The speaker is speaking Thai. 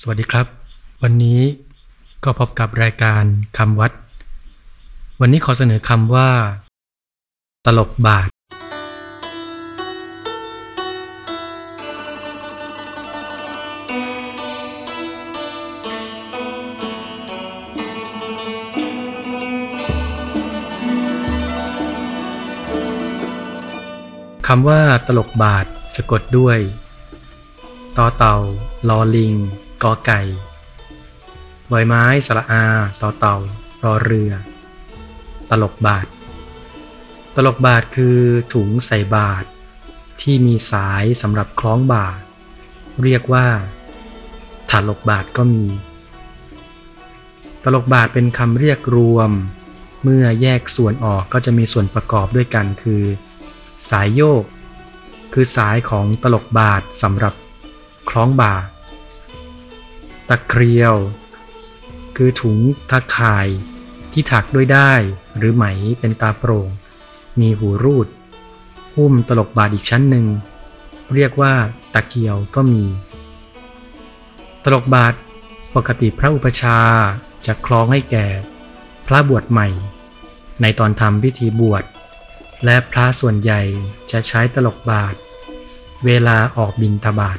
สวัสดีครับ วันนี้ก็พบกับรายการคำวัด วันนี้ขอเสนอคำว่า ตลบบาท คำว่าตลบบาทสะกดด้วย ต่อเต่าลอลิง กอไก่บอยไม้สระอาต่อเต่ารอเรือ ตลบบาท ตลบบาทคือถุงใส่บาท ที่มีสายสำหรับคล้องบาท เรียกว่าถาลบบาทก็มี ตลบบาทเป็นคำเรียกรวม เมื่อแยกส่วนออกก็จะมีส่วนประกอบด้วยกันคือ สายโยก คือสายของตลบบาทสำหรับคล้องบ่า ตะเคียว คือถุงตะข่ายที่ถักด้วยได้หรือไหมเป็นตาโปร่ง มีหูรูด หุ้มตลกบาทอีกชั้นหนึ่ง เรียกว่าตะเกียวก็มี ตลกบาทปกติพระอุปชาจะคล้องให้แก่ พระบวชใหม่ ในตอนทำพิธีบวช และพระส่วนใหญ่จะใช้ตลกบาทเวลาออกบินทบาท